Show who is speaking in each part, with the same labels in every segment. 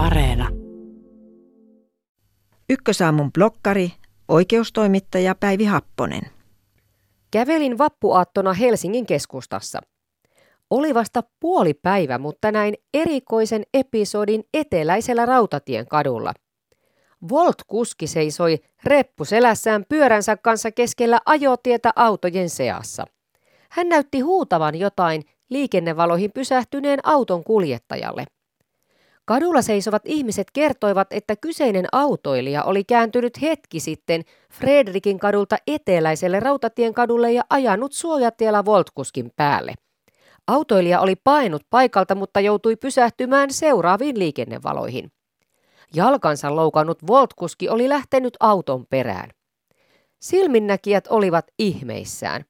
Speaker 1: Areena.
Speaker 2: Ykkösaamun blokkari, oikeustoimittaja Päivi Happonen.
Speaker 3: Kävelin vappuaattona Helsingin keskustassa. Oli vasta puoli päivä, mutta näin erikoisen episodin eteläisellä rautatien kadulla. Volt-kuski seisoi reppuselässään pyöränsä kanssa keskellä ajotietä autojen seassa. Hän näytti huutavan jotain liikennevaloihin pysähtyneen auton kuljettajalle. Kadulla seisovat ihmiset kertoivat, että kyseinen autoilija oli kääntynyt hetki sitten Fredrikin kadulta eteläiselle rautatien kadulle ja ajanut suojatiellä Voltkuskin päälle. Autoilija oli painut paikalta, mutta joutui pysähtymään seuraaviin liikennevaloihin. Jalkansa loukannut Voltkuski oli lähtenyt auton perään. Silminnäkijät olivat ihmeissään.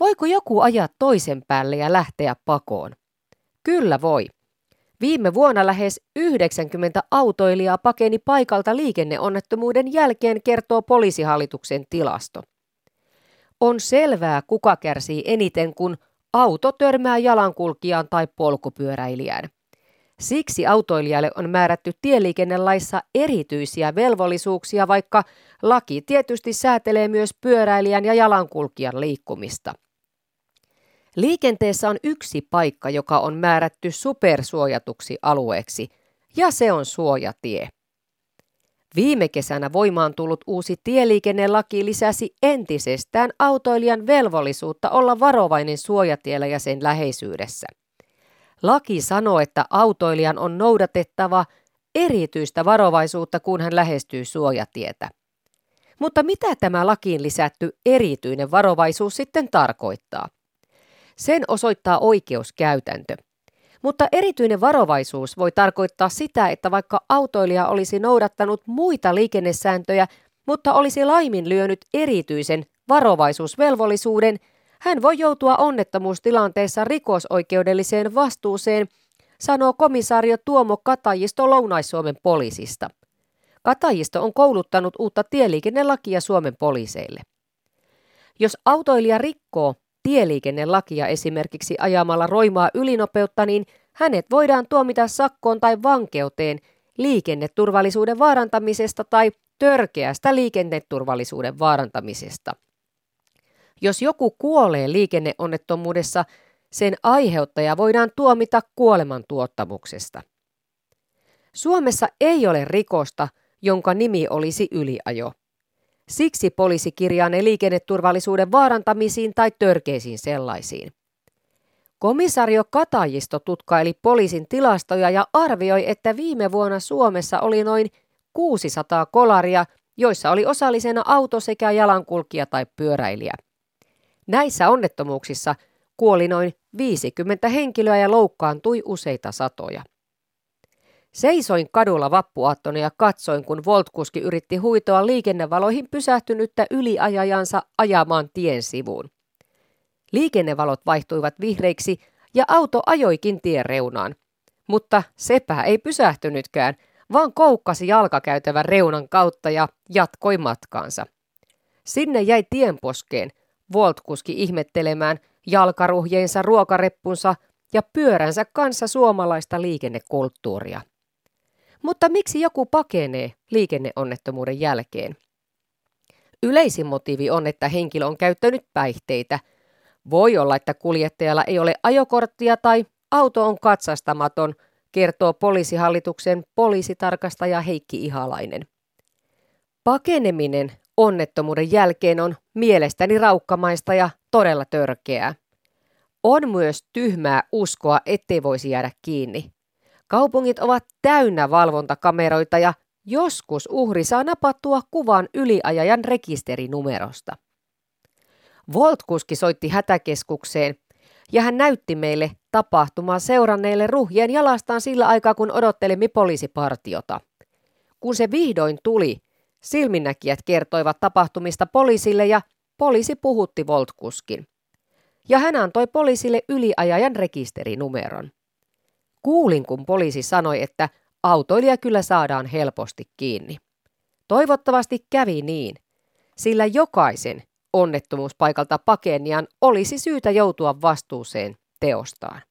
Speaker 3: Voiko joku ajaa toisen päälle ja lähteä pakoon? Kyllä voi. Viime vuonna lähes 90 autoilijaa pakeni paikalta liikenneonnettomuuden jälkeen, kertoo poliisihallituksen tilasto. On selvää, kuka kärsii eniten, kun auto törmää jalankulkijaan tai polkupyöräilijään. Siksi autoilijalle on määrätty tieliikennelaissa erityisiä velvollisuuksia, vaikka laki tietysti säätelee myös pyöräilijän ja jalankulkijan liikkumista. Liikenteessä on yksi paikka, joka on määrätty supersuojatuksi alueeksi, ja se on suojatie. Viime kesänä voimaan tullut uusi tieliikennelaki lisäsi entisestään autoilijan velvollisuutta olla varovainen suojatiellä ja sen läheisyydessä. Laki sanoo, että autoilijan on noudatettava erityistä varovaisuutta, kun hän lähestyy suojatietä. Mutta mitä tämä lakiin lisätty erityinen varovaisuus sitten tarkoittaa? Sen osoittaa oikeuskäytäntö. Mutta erityinen varovaisuus voi tarkoittaa sitä, että vaikka autoilija olisi noudattanut muita liikennesääntöjä, mutta olisi laiminlyönyt erityisen varovaisuusvelvollisuuden, hän voi joutua onnettomuustilanteessa rikosoikeudelliseen vastuuseen, sanoo komisario Tuomo Katajisto Lounais-Suomen poliisista. Katajisto on kouluttanut uutta tieliikennelakia Suomen poliiseille. Jos autoilija rikkoo tieliikennelakia esimerkiksi ajamalla roimaa ylinopeutta, niin hänet voidaan tuomita sakkoon tai vankeuteen liikenneturvallisuuden vaarantamisesta tai törkeästä liikenneturvallisuuden vaarantamisesta. Jos joku kuolee liikenneonnettomuudessa, sen aiheuttaja voidaan tuomita kuolemantuottamuksesta. Suomessa ei ole rikosta, jonka nimi olisi yliajo. Siksi poliisi kirjaa ne liikenneturvallisuuden vaarantamisiin tai törkeisiin sellaisiin. Komisario Katajisto tutkaili poliisin tilastoja ja arvioi, että viime vuonna Suomessa oli noin 600 kolaria, joissa oli osallisena auto sekä jalankulkija tai pyöräilijä. Näissä onnettomuuksissa kuoli noin 50 henkilöä ja loukkaantui useita satoja. Seisoin kadulla vappuaattona ja katsoin, kun Voltkuski yritti huitoa liikennevaloihin pysähtynyttä yliajajansa ajamaan tien sivuun. Liikennevalot vaihtuivat vihreiksi ja auto ajoikin tien reunaan. Mutta sepä ei pysähtynytkään, vaan koukkasi jalkakäytävän reunan kautta ja jatkoi matkaansa. Sinne jäi tienposkeen, Voltkuski ihmettelemään jalkaruhjeensa, ruokareppunsa ja pyöränsä kanssa suomalaista liikennekulttuuria. Mutta miksi joku pakenee liikenneonnettomuuden jälkeen? Yleisin motiivi on, että henkilö on käyttänyt päihteitä. Voi olla, että kuljettajalla ei ole ajokorttia tai auto on katsastamaton, kertoo poliisihallituksen poliisitarkastaja Heikki Ihalainen. Pakeneminen onnettomuuden jälkeen on mielestäni raukkamaista ja todella törkeää. On myös tyhmää uskoa, ettei voisi jäädä kiinni. Kaupungit ovat täynnä valvontakameroita ja joskus uhri saa napattua kuvan yliajajan rekisterinumerosta. Voltkuski soitti hätäkeskukseen ja hän näytti meille tapahtumaa seuranneille ruhjeen jalastaan sillä aikaa, kun odottelimme poliisipartiota. Kun se vihdoin tuli, silminnäkijät kertoivat tapahtumista poliisille ja poliisi puhutti Voltkuskin. Ja hän antoi poliisille yliajajan rekisterinumeron. Kuulin, kun poliisi sanoi, että autoilija kyllä saadaan helposti kiinni. Toivottavasti kävi niin, sillä jokaisen onnettomuuspaikalta pakenian olisi syytä joutua vastuuseen teostaan.